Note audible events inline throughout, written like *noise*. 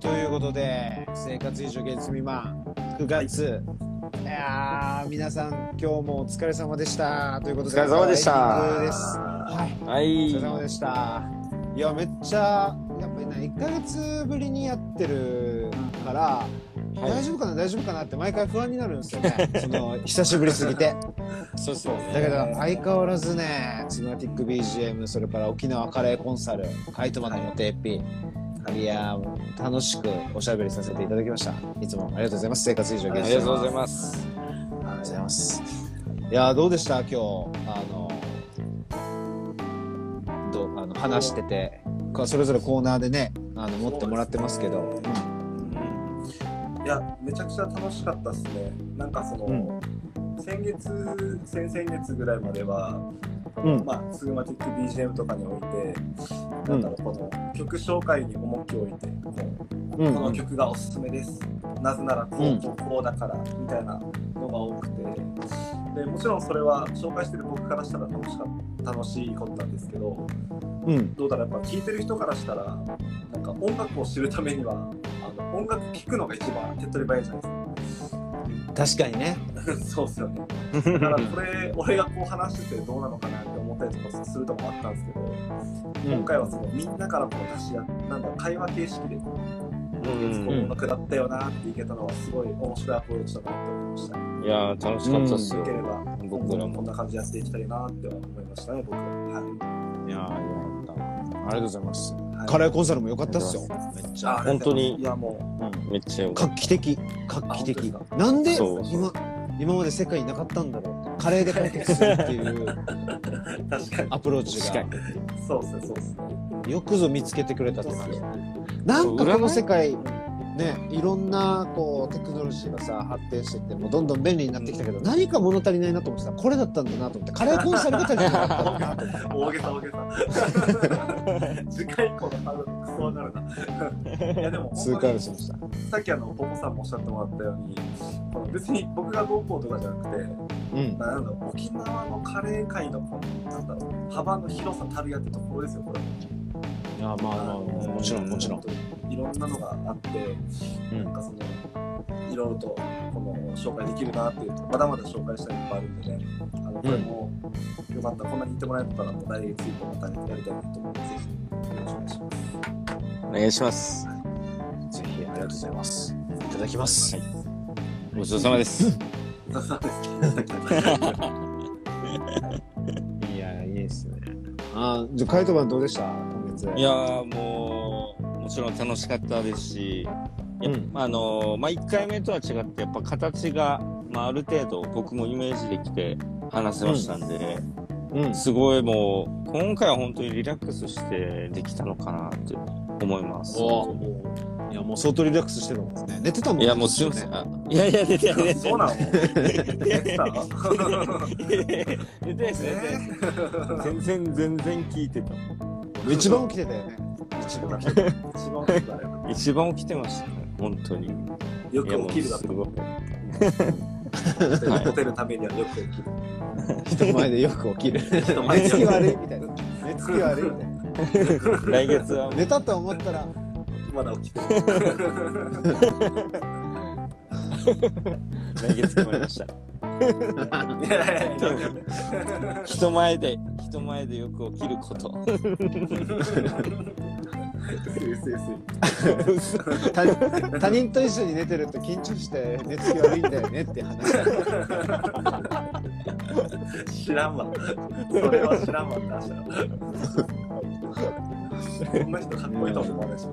ということで、生活以上月未満、9月。いやー、皆さん、今日もお疲れ様でした。ということで、お疲れ様でした。はい。はお疲いれ。様でした。いや、めっちゃ、やっぱりね、1ヶ月ぶりにやってるから、はい大丈夫かな、大丈夫かなって毎回不安になるんですよね。*laughs* その、久しぶりすぎて。そうそう。だけど、相変わらずね、ツナティック BGM、それから沖縄カレーコンサル、カイトマンのモテエピ、いやー、もう楽しくおしゃべりさせていただきました。いつもありがとうございます。生活以上あゲストりがとうございす。ます。ありがとうございます。いやー、どうでした？今日、あの、どうあの話してて、こそれぞれコーナーでね、あの持ってもらってますけど、いや、めちゃくちゃ楽しかったですね。なんかその、うん先月、先々月ぐらいまでは、うんまあ、スグマティック BGM とかにおいて、なんだろう、この曲紹介に重きを置いて、こううんこの曲がおすすめです。なぜならこうこうこうだから、みたいなのが多くて、でもちろんそれは紹介してる僕からしたら楽しかった楽しいことなんですけど、うん、どうだろう、やっぱ聴いてる人からしたら、なんか音楽を知るためには、あの音楽聴くのが一番手っ取り早いじゃないですか。確かにね。*laughs* そうっすよね。だからこれ、俺がこう話しててどうなのかなって思ったりとかするとこもあったんですけど、今回はそのみんなからこう出し合なんだ会話形式でこう、うんこう音楽だったよなっていけたのはすごい面白いアプローチだなって思いました。よいやー、楽しかったっすよけ。れば、僕らもこんな感じでやっていきたいなっては思いましたね、僕は。はいやー、よかった。ありがとうございます。い。カレーコンサルも良かったっすよ。めっちゃ。あ本当に。いやもう。ん。めっちゃ画期的。画期的。なんでそう今今まで世界になかったんだろうって。カレーで解決するっていうう、*laughs* 確かに。アプローチが。確かそうっすね、そうっすね。よくぞ見つけてくれたって感じ。なんかこの世界ねいろんなこうテクノロジーがさ発展してってもうどんどん便利になってきたけど、何か物足りないなと思ってたらこれだったんだなと思ってカレーコンサルが足りなかったんだなと思って大げさ大げさ。*laughs* 次回以降のハードルクソ上がるな。いやでも痛感しましたさっきあのポポさんもおっしゃってもらったように、この別に僕がどうこうとかじゃなくて、うんなんだろう沖縄のカレー界のこのなんだろう幅の広さたるやってところですよこれ。いやまあまあもちろんもちろん。いろんなのがあって、うん。なんかそのいろいろとこの紹介できるなっていうとまだまだ紹介したいいっぱいあるんでね、あのこれもよかったらこんなに言ってもらえたら来月以降またやりたいなと思うのでぜひよろしくお願いします。た。お願いします。ぜひありがとうございます。いただきます、はい。ごちそうさまです。そうです。*laughs* *laughs* いやいいですね。あーじゃあカイトマンどうでした？今月いやー、もう、もちろん楽しかったですし、うんぱあのーまあ、1回目とは違って、やっぱ形が、まあ、ある程度僕もイメージできて話せましたんで、うんすごいもう、今回は本当にリラックスしてできたのかなって思います。おいやもう相当リラックスしてるもんですね寝てたもんねいや、もうすいません。あいやいや、出てない、そうなの？ない。やってた出て。*laughs* 全然、全然聞いてた。一番起きてたよね一番起きてた一番大きいからよ一番起きてましたね、本当に。よく起きるだと思すごい。う。モテるためにはよく起きる。人前でよく起きる寝つき悪いみたいな寝つき悪いみたいな来月は寝たと思ったらまだ起きてる。*laughs* 来月決まりました。人前で、人前でよく起きること。他他人と一緒に寝てると緊張して寝つき悪いんだよねって話知らんわ。それは知らんわって話だ。こんな人かっこいいと思わないし。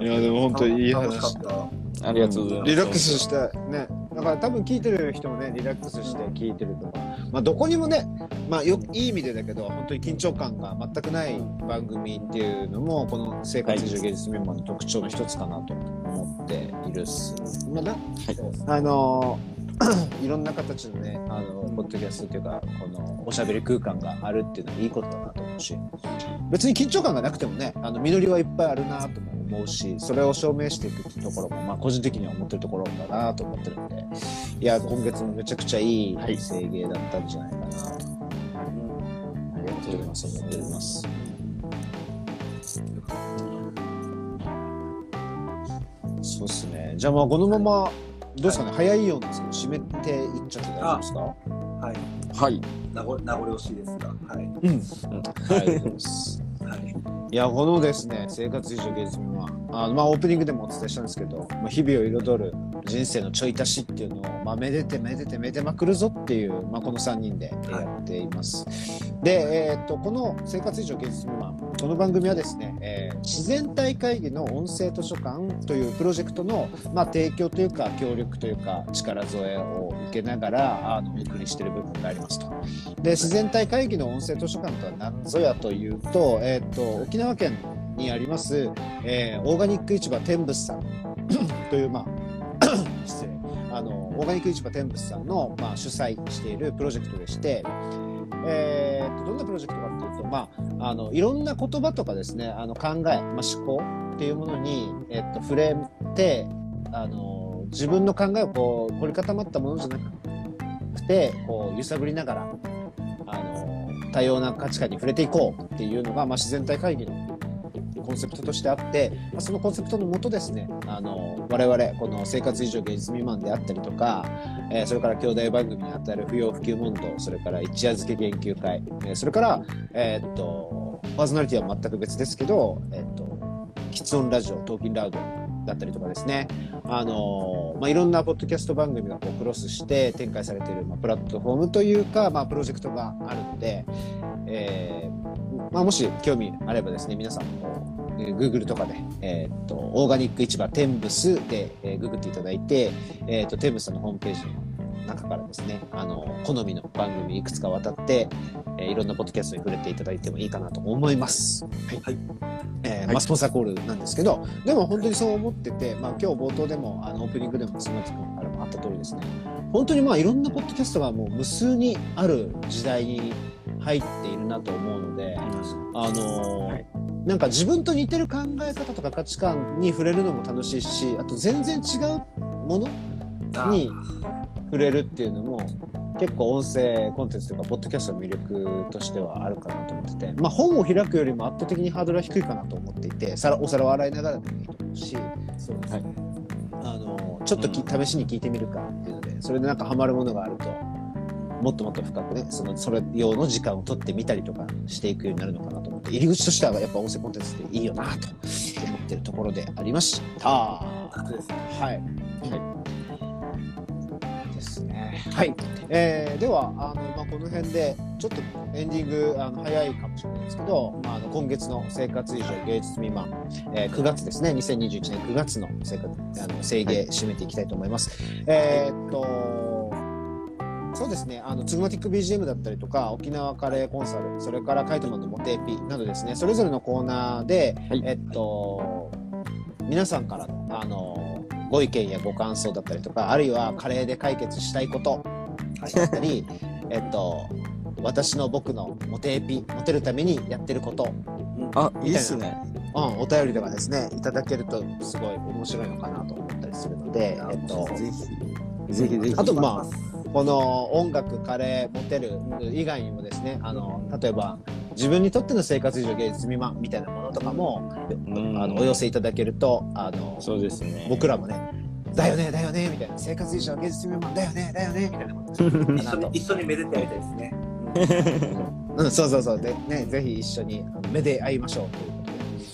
いやでも本当にいい話楽しかった。ありがとうございます。リラックスしてね。だから多分聞いてる人もねリラックスして聞いてるとかまあどこにもねまあよいい意味でだけど本当に緊張感が全くない番組っていうのもこの生活以上芸術メンバーの特徴の一つかなと思っているっす。まあな。あの *clears throat* いろんな形のねあのポッドキャストというかこのおしゃべり空間があるっていうのはいいことだなと思うし別に緊張感がなくてもねあの実りはいっぱいあるなとも思うしそれを証明していくっていうところも、まあ、個人的には思ってるところだなと思ってるんでいや今月もめちゃくちゃいい制芸だったんじゃないかな。と、はい、ありがとうございます。思っております。そうっすね。じゃあまあこのまま、はいどうですかね、早いようですけど、締めていっちゃって大丈夫ですか？はい。はい。名残名残惜しいですが、はい。うん。はい。はい。いや、このですね、生活以上芸術未満。あのまあ、オープニングでもお伝えしたんですけど、まあ、日々を彩る人生のちょい足しっていうのを、まあ、めでてめでてめでまくるぞっていう、まあ、この3人でやっています。で、えーっと、この生活以上芸術未満、この番組はですね、えー自然体会議の音声図書館というプロジェクトの、まあ、提供というか、協力というか、力添えを受けながら、あの、お送りしている部分がありますと。で、自然体会議の音声図書館とは何ぞやというと、えーっと、沖縄県にあります、えーオーガニック市場天仏さんという、まあ、オーガニック市場天仏さんの、まあ、主催しているプロジェクトでして、えーとどんなプロジェクトかっていうと、まあ、あのいろんな言葉とかですねあの考え、まあ、思考っていうものに、えっと触れてあの自分の考えをこう凝り固まったものじゃなくてこう揺さぶりながらあの多様な価値観に触れていこうっていうのが、まあ、自然体会議のコンセプトとしてあって、まあ、そのコンセプトのもとですねあの我々この生活以上芸術未満であったりとか、えーそれから兄弟番組にあたる不要不急問答それから一夜漬け研究会、えーそれから、えーっとパーソナリティは全く別ですけど、えーっと喫音ラジオトーキンラウドだったりとかですね。あのまあ、いろんなポッドキャスト番組がこうクロスして展開されている、まあ、プラットフォームというか、まあ、プロジェクトがあるので、えーまあ、もし興味あればですね皆さんも Google とかで、えーっとオーガニック市場テンブスで、えーググっていただいて、えーっとテンブスさんのホームページの中からですねあの好みの番組いくつか渡って、えーいろんなポッドキャストに触れていただいてもいいかなと思います。はい。はい。えーまあ、スポンサーコールなんですけど、でも本当にそう思ってて、まあ、今日冒頭でもあのオープニングでも菅松君からもあった通りですね本当にまあいろんなポッドキャストがもう無数にある時代に入っているなと思うので、あのーはいなんか自分と似てる考え方とか価値観に触れるのも楽しいしあと全然違うものあに触れるっていうのも結構音声コンテンツとかポッドキャストの魅力としてはあるかなと思ってて、まあ、本を開くよりも圧倒的にハードルは低いかなと思っていて皿お皿を洗いながらでもいいと思うしそうですね。あのちょっとき、試しに聞いてみるかっていうのでそれでなんかハマるものがあるともっともっと深くねそのそれ用の時間を取ってみたりとかしていくようになるのかなと思って入り口としてはやっぱ音声コンテンツっていいよなと思ってるところでありました。そうですね。はい。ですね。はい。えーでは、あの、まあ、この辺で、ちょっとエンディング、あの、早いかもしれないですけど、まあ、あの、今月の生活以上芸術未満、えー9月ですね、2021年9月の生活、あの、制芸締めていきたいと思います。えーっと、そうですね、あの、ツグマティック BGM だったりとか、沖縄カレーコンサル、それからカイトマンのモテエピなどですね、それぞれのコーナーで、はいえっと、皆さんからの、あの、ご意見やご感想だったりとか、あるいはカレーで解決したいことだったり、えっと、私の僕のモテエピ、モテるためにやってること、あ、いいっすね。うん、お便りとかですね、いただけるとすごい面白いのかなと思ったりするので、えっと、ぜひ。ぜひぜひ。あとまあこの音楽、カレー、モテる以外にもですね、あの、例えば、自分にとっての生活以上芸術未満みたいなものとかも、うんあの、お寄せいただけると、あの、そうですね。僕らもね、だよね、だよね、みたいな、生活以上芸術未満だよね、だよね、みたいなもの *laughs* 一緒に一緒にめでてやりたいですね。*laughs* うん、そうそうそう。で、ね、ぜひ一緒にあの目で会いましょうと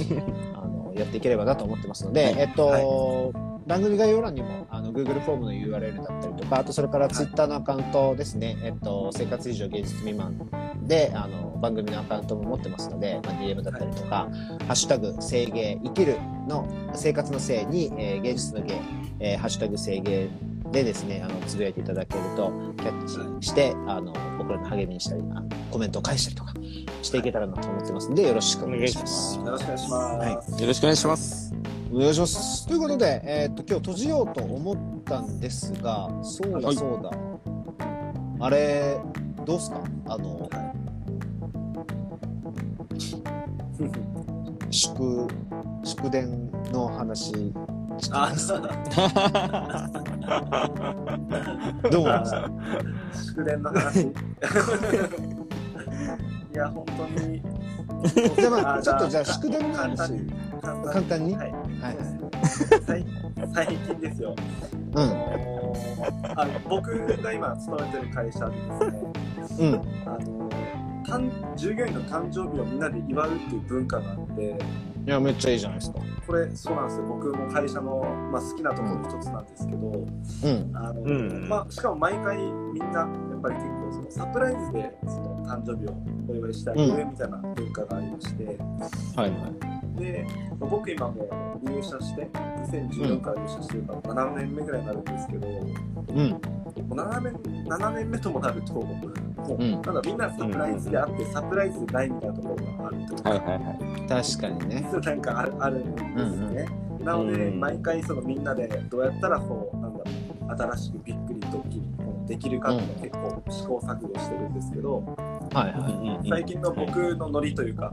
いうことで、*laughs* あの、やっていければなと思ってますので、はいえっと、は番組概要欄にも、あの、Google フォームの URL だったりとか、あとそれから Twitter のアカウントですね、えっと、生活以上芸術未満で、あの、番組のアカウントも持ってますので、まあ、DM だったりとか、ハッシュタグ、生芸、生きるの、生活の生に、えー芸術の芸、えーハッシュタグ、生芸でですね、あの、つぶやいていただけると、キャッチして、あの、僕らの励みにしたり、コメントを返したりとかしていけたらなと思ってますので、よろしくお願いします。よろしくお願いします。はいよろしくお願いします。お願いします。ということで、えーっと、今日閉じようと思ったんですが、そうだはいそうだ。あれ、どうすか？あの、祝、祝電の話、あ *laughs* どう思います？か祝電の話？*laughs* いや、本当に。じゃあまあ、あちょっとじゃあじゃあ祝電の話、簡単に。簡単に？はい。はい。はい。最最近ですよ。うあのあの僕が今勤めてる会社でですね、んうん。あの誕従業員の誕生日をみんなで祝うっていう文化があって、いやめっちゃいいじゃないですか。これそうなんですよ。僕も会社のまあ好きなところの一つなんですけど、うん。あの、うんまあしかも毎回みんなやっぱり結構そのサプライズでその誕生日をお祝いしてあげるみたいな文化がありまして、はいはいで僕今もう入社して2014から入社してるから7年目ぐらいになるんですけど、もうん。う7年 ,7 年目ともなるともう、うん。なんかみんなサプライズであって、サプライズでないみたいなところがあるというか、はいはいはい。確かにね。なんかあるあるんですね。なので、うん毎回そのみんなでどうやったらこうなんだろう新しくびっくりドッキリできるかっていうのを結構試行錯誤してるんですけど、はいは最近の僕のノリというか、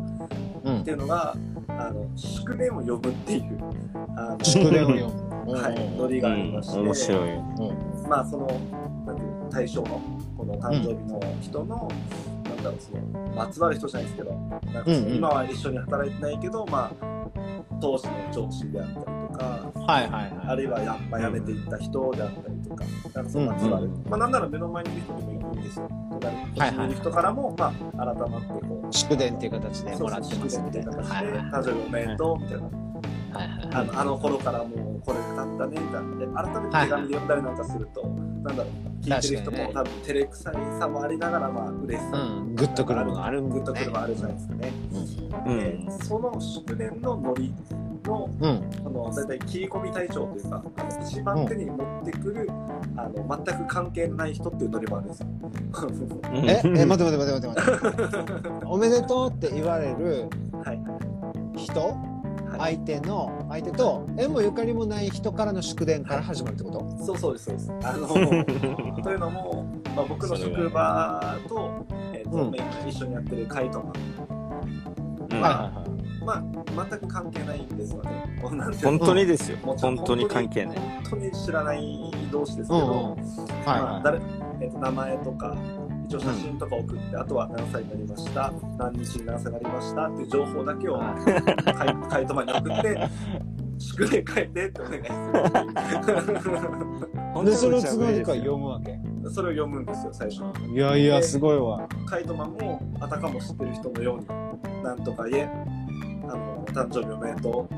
いうん。っていうのがあの祝電を呼ぶっていうあの祝電を読む *laughs* はい、ノリがありまして、面白い。まあそのなんていう対象のこの誕生日の人の、なんだろうそのまつわる人じゃないですけどなんか今は一緒に働いてないけど、まあ当時の上司であったりとかはいはいはい。あるいはや,、まあ、辞めていった人であったりとか、なんかそのまつわる、うん。うんまあなんなら目の前にいる人でもいいんですよ。隣にはいはい。いる人からも、まあ改まってこう。祝電っていう形でもらってますみたいな祝電っていう形で、はいはい誕生日おめでとうみたいな、はいはいあのあの頃からもうこれが経ったねみたいな。で改めて手紙で読んだりなんかすると、なんだろう聞いてる人も、ね。多分照れくさいさもありながらまあ嬉しさ、うんグッとくるものあるもんね。グッとくるものあるじゃないですかね。うでん。その祝電のノリのうん。あの大体切り込み隊長というかあの一番手に持ってくる、あの全く関係ない人っていうノリもあるんですよ。え *laughs* え待って待って待って待って待って。おめでとうって言われるはい。人はい、相手の相手と縁もゆかりもない人からの祝電から始まるってこと？そうそうですそうです。あの *laughs* というのも、まあ、僕の職場と,、えーとうん。一緒にやってるカイトマンうん。はいはいはいまあ、全く関係ないんですよね。本の当にですよ。本当に関係ない。本当に知らない同士ですけど、うんうんはいまあは誰えーと名前とか、一応写真とか送って、あとは何歳になりました、何日に何歳になりましたっていう情報だけをカイカイトマンに送って、祝電書いてってお願いい *laughs* でそれを都合読むわけ？する。それを読むんですよ、最初に。いやいやすごいわカイトマンもあたかも知ってる人のように、なんとか言え、あの、誕生日おめでとう、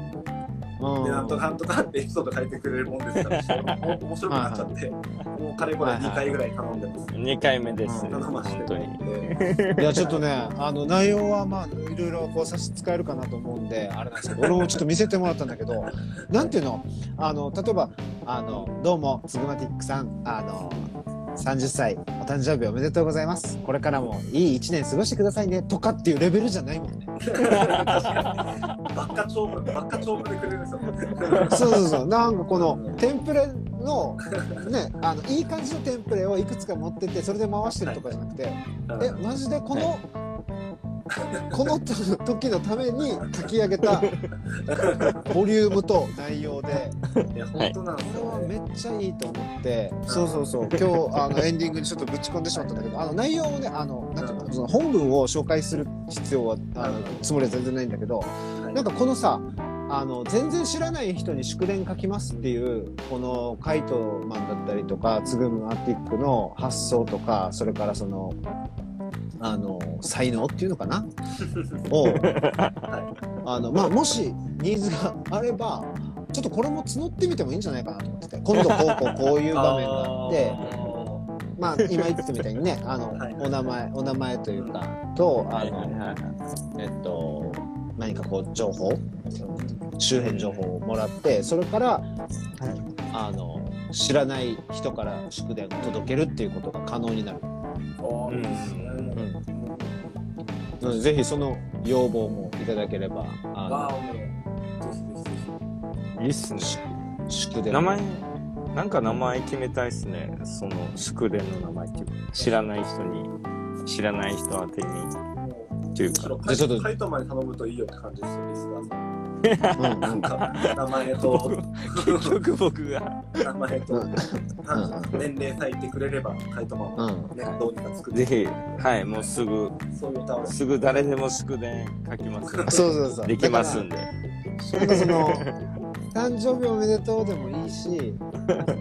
うんで、なんとかなんとかってエピソード書いてくれるもんですから、*laughs* ちょっとお面白くなっちゃって、もうかれこれ2回ぐらい頼んでます。2回目です。うん頼まして本当に。に。いやちょっとねあの内容はまあいろいろこう差し支えるかなと思うんであれなんですけど俺もちょっと見せてもらったんだけどなんていうの？あの例えばあの「どうもつぐまティックさんあの30歳お誕生日おめでとうございます。これからもいい1年過ごしてくださいね」とかっていうレベルじゃないもんね。ばっか長文、ばっか長文でくれるんですよ。そうそうそう。なんかこのテンプレのねあのいい感じのテンプレをいくつか持っててそれで回してるとかじゃなくてえマジでこの、この時のために書き上げたボリュームと内容でいや、本当なんですよ、これはね。めっちゃいいと思ってそうそうそう。今日あのエンディングにちょっとぶち込んでしまったんだけどあの内容をねあのなんていうのその本文を紹介する必要はあのつもりは全然ないんだけどはい。なんかこのさあの全然知らない人に祝電書きますっていうこのカイトマンだったりとかツグムアティックの発想とかそれからそのあの才能っていうのかな？*laughs* をはあの、まあ、もしニーズがあればちょっとこれも募ってみてもいいんじゃないかなと思ってて今度こうこうこういう場面があって *laughs* まあ今言ってたみたいにねあのはいお名前お名前というかとあのはいはいはい。えっと何かこう情報周辺情報をもらってそれからあの知らない人から祝電を届けるっていうことが可能になる、おーいいですね。うん、ぜひその要望もいただければわああ、いいっすね。の祝電名前、なんか名前決めたいっすね。その祝電の名前っていうか知らない人に、知らない人宛てに。ひ。っていうかじゃあちょっとカイトマンに頼むといいよって感じですよ、リスナーさん。うんうなんんか、名前と、結局僕が、名前と、うん年齢さえ言ってくれれば、カイトマンはうんね、どうにか作ってぜひ、はい、もうすぐ、そういう歌を。すぐ誰でも祝電書きます。そうそうそうできますんで。その誕生日おめでとうでもいいし、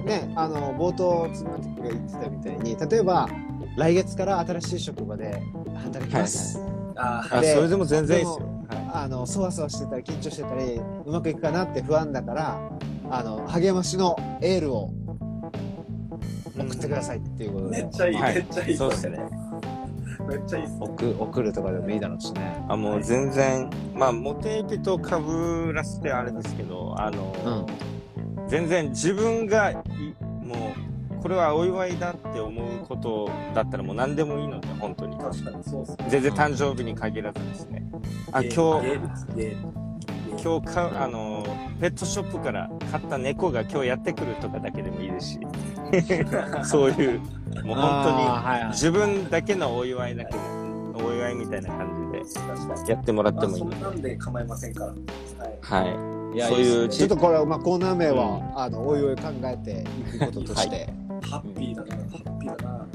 ね、あの、冒頭、つまてが言ってたみたいに、例えば、来月から新しい職場で働きます。ああ、でそれでも全然いいですよ。はいあの、そわそわしてたり、緊張してたり、うまくいくかなって不安だから、あの、励ましのエールを送ってくださいっていうことでめっ、ちゃいい、はいめっちゃいい。そうですね。めっちゃいいっすね。送送るとかでもいいだろうしね。あ、もう全然、まあ、モテエピと被らせてあれですけど、あの、うん。全然自分がい、もう、これはお祝いだって思うことだったらもう何でもいいので、本当に。確かにそうっすね。全然誕生日に限らずですね。あ、ゲ今日、今日か、あの、ペットショップから買った猫が今日やってくるとかだけでもいいですし、*laughs* そういう、もう本あーはいはい当に自分だけのお祝いだけの、お祝いみたいな感じで。やってもらってまあ、もいいそんなんで構いませんから。はい。はい。いやそういうちょっとこれは、まあ、コーナー名は、あの、おいおい考えていくこととして、ハッピーだな、ハッピーだな。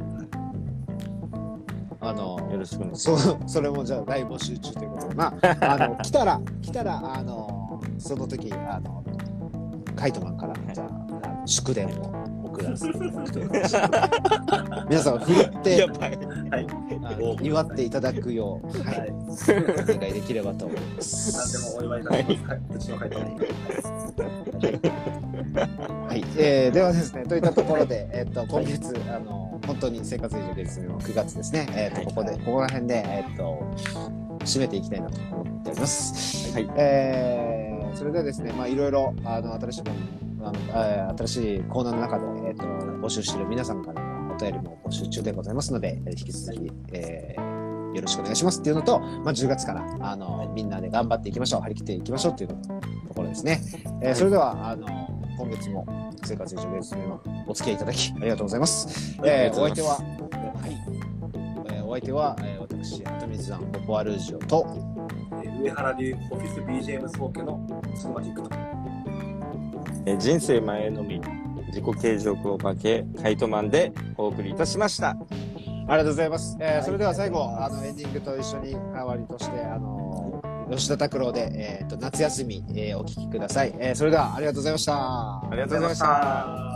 あの、よろしくお願いしまそう、それもじゃあ大募集中ということで、まあ、*laughs* あの、来たら、来たら、あの、その時、あの、カイトマンから、じゃあ、祝電を送らせていただくという形で皆さん、振るっす。て。はい。祝っていただくよう、は、はいい。お願いできればと思いま何す。*laughs* でもお祝いいただきます。はい。うちの会社はい、えー、ではですね、といったところで、えっと、今月、あの、本当に生活以上月の9月ですね、えっと、はいここで、ここら辺で、えっと、締めていきたいなと思っております。はい。えー、それではですね、まあ、いろいろ、あの、新しいあの、えー新しいコーナーの中で、えっと、募集している皆さんからのお便りも募集中でございますので、えー引き続き、えーよろしくお願いしますっていうのと、まあ、10月から、あの、みんなで頑張っていきましょう、張り切っていきましょうっていうところですね。えーそれでは、あの、今月も生活以上月のお付き合いいただきありがとうございます。えーお相手は、はい。えーお相手は、えー私、鳩水さん、ポポアルージオと、えー上原流オフィス BGM 総家のスグマキックと。えー人生前のみ、自己継続をかけ、カイトマンでお送りいたしました。ありがとうございます。えーはいそれでは最後、あのエンディングと一緒に代わりとして、あの吉田拓郎で、えー、と夏休み、えーお聞きください、えーそれではありがとうございました。ありがとうございまし。た。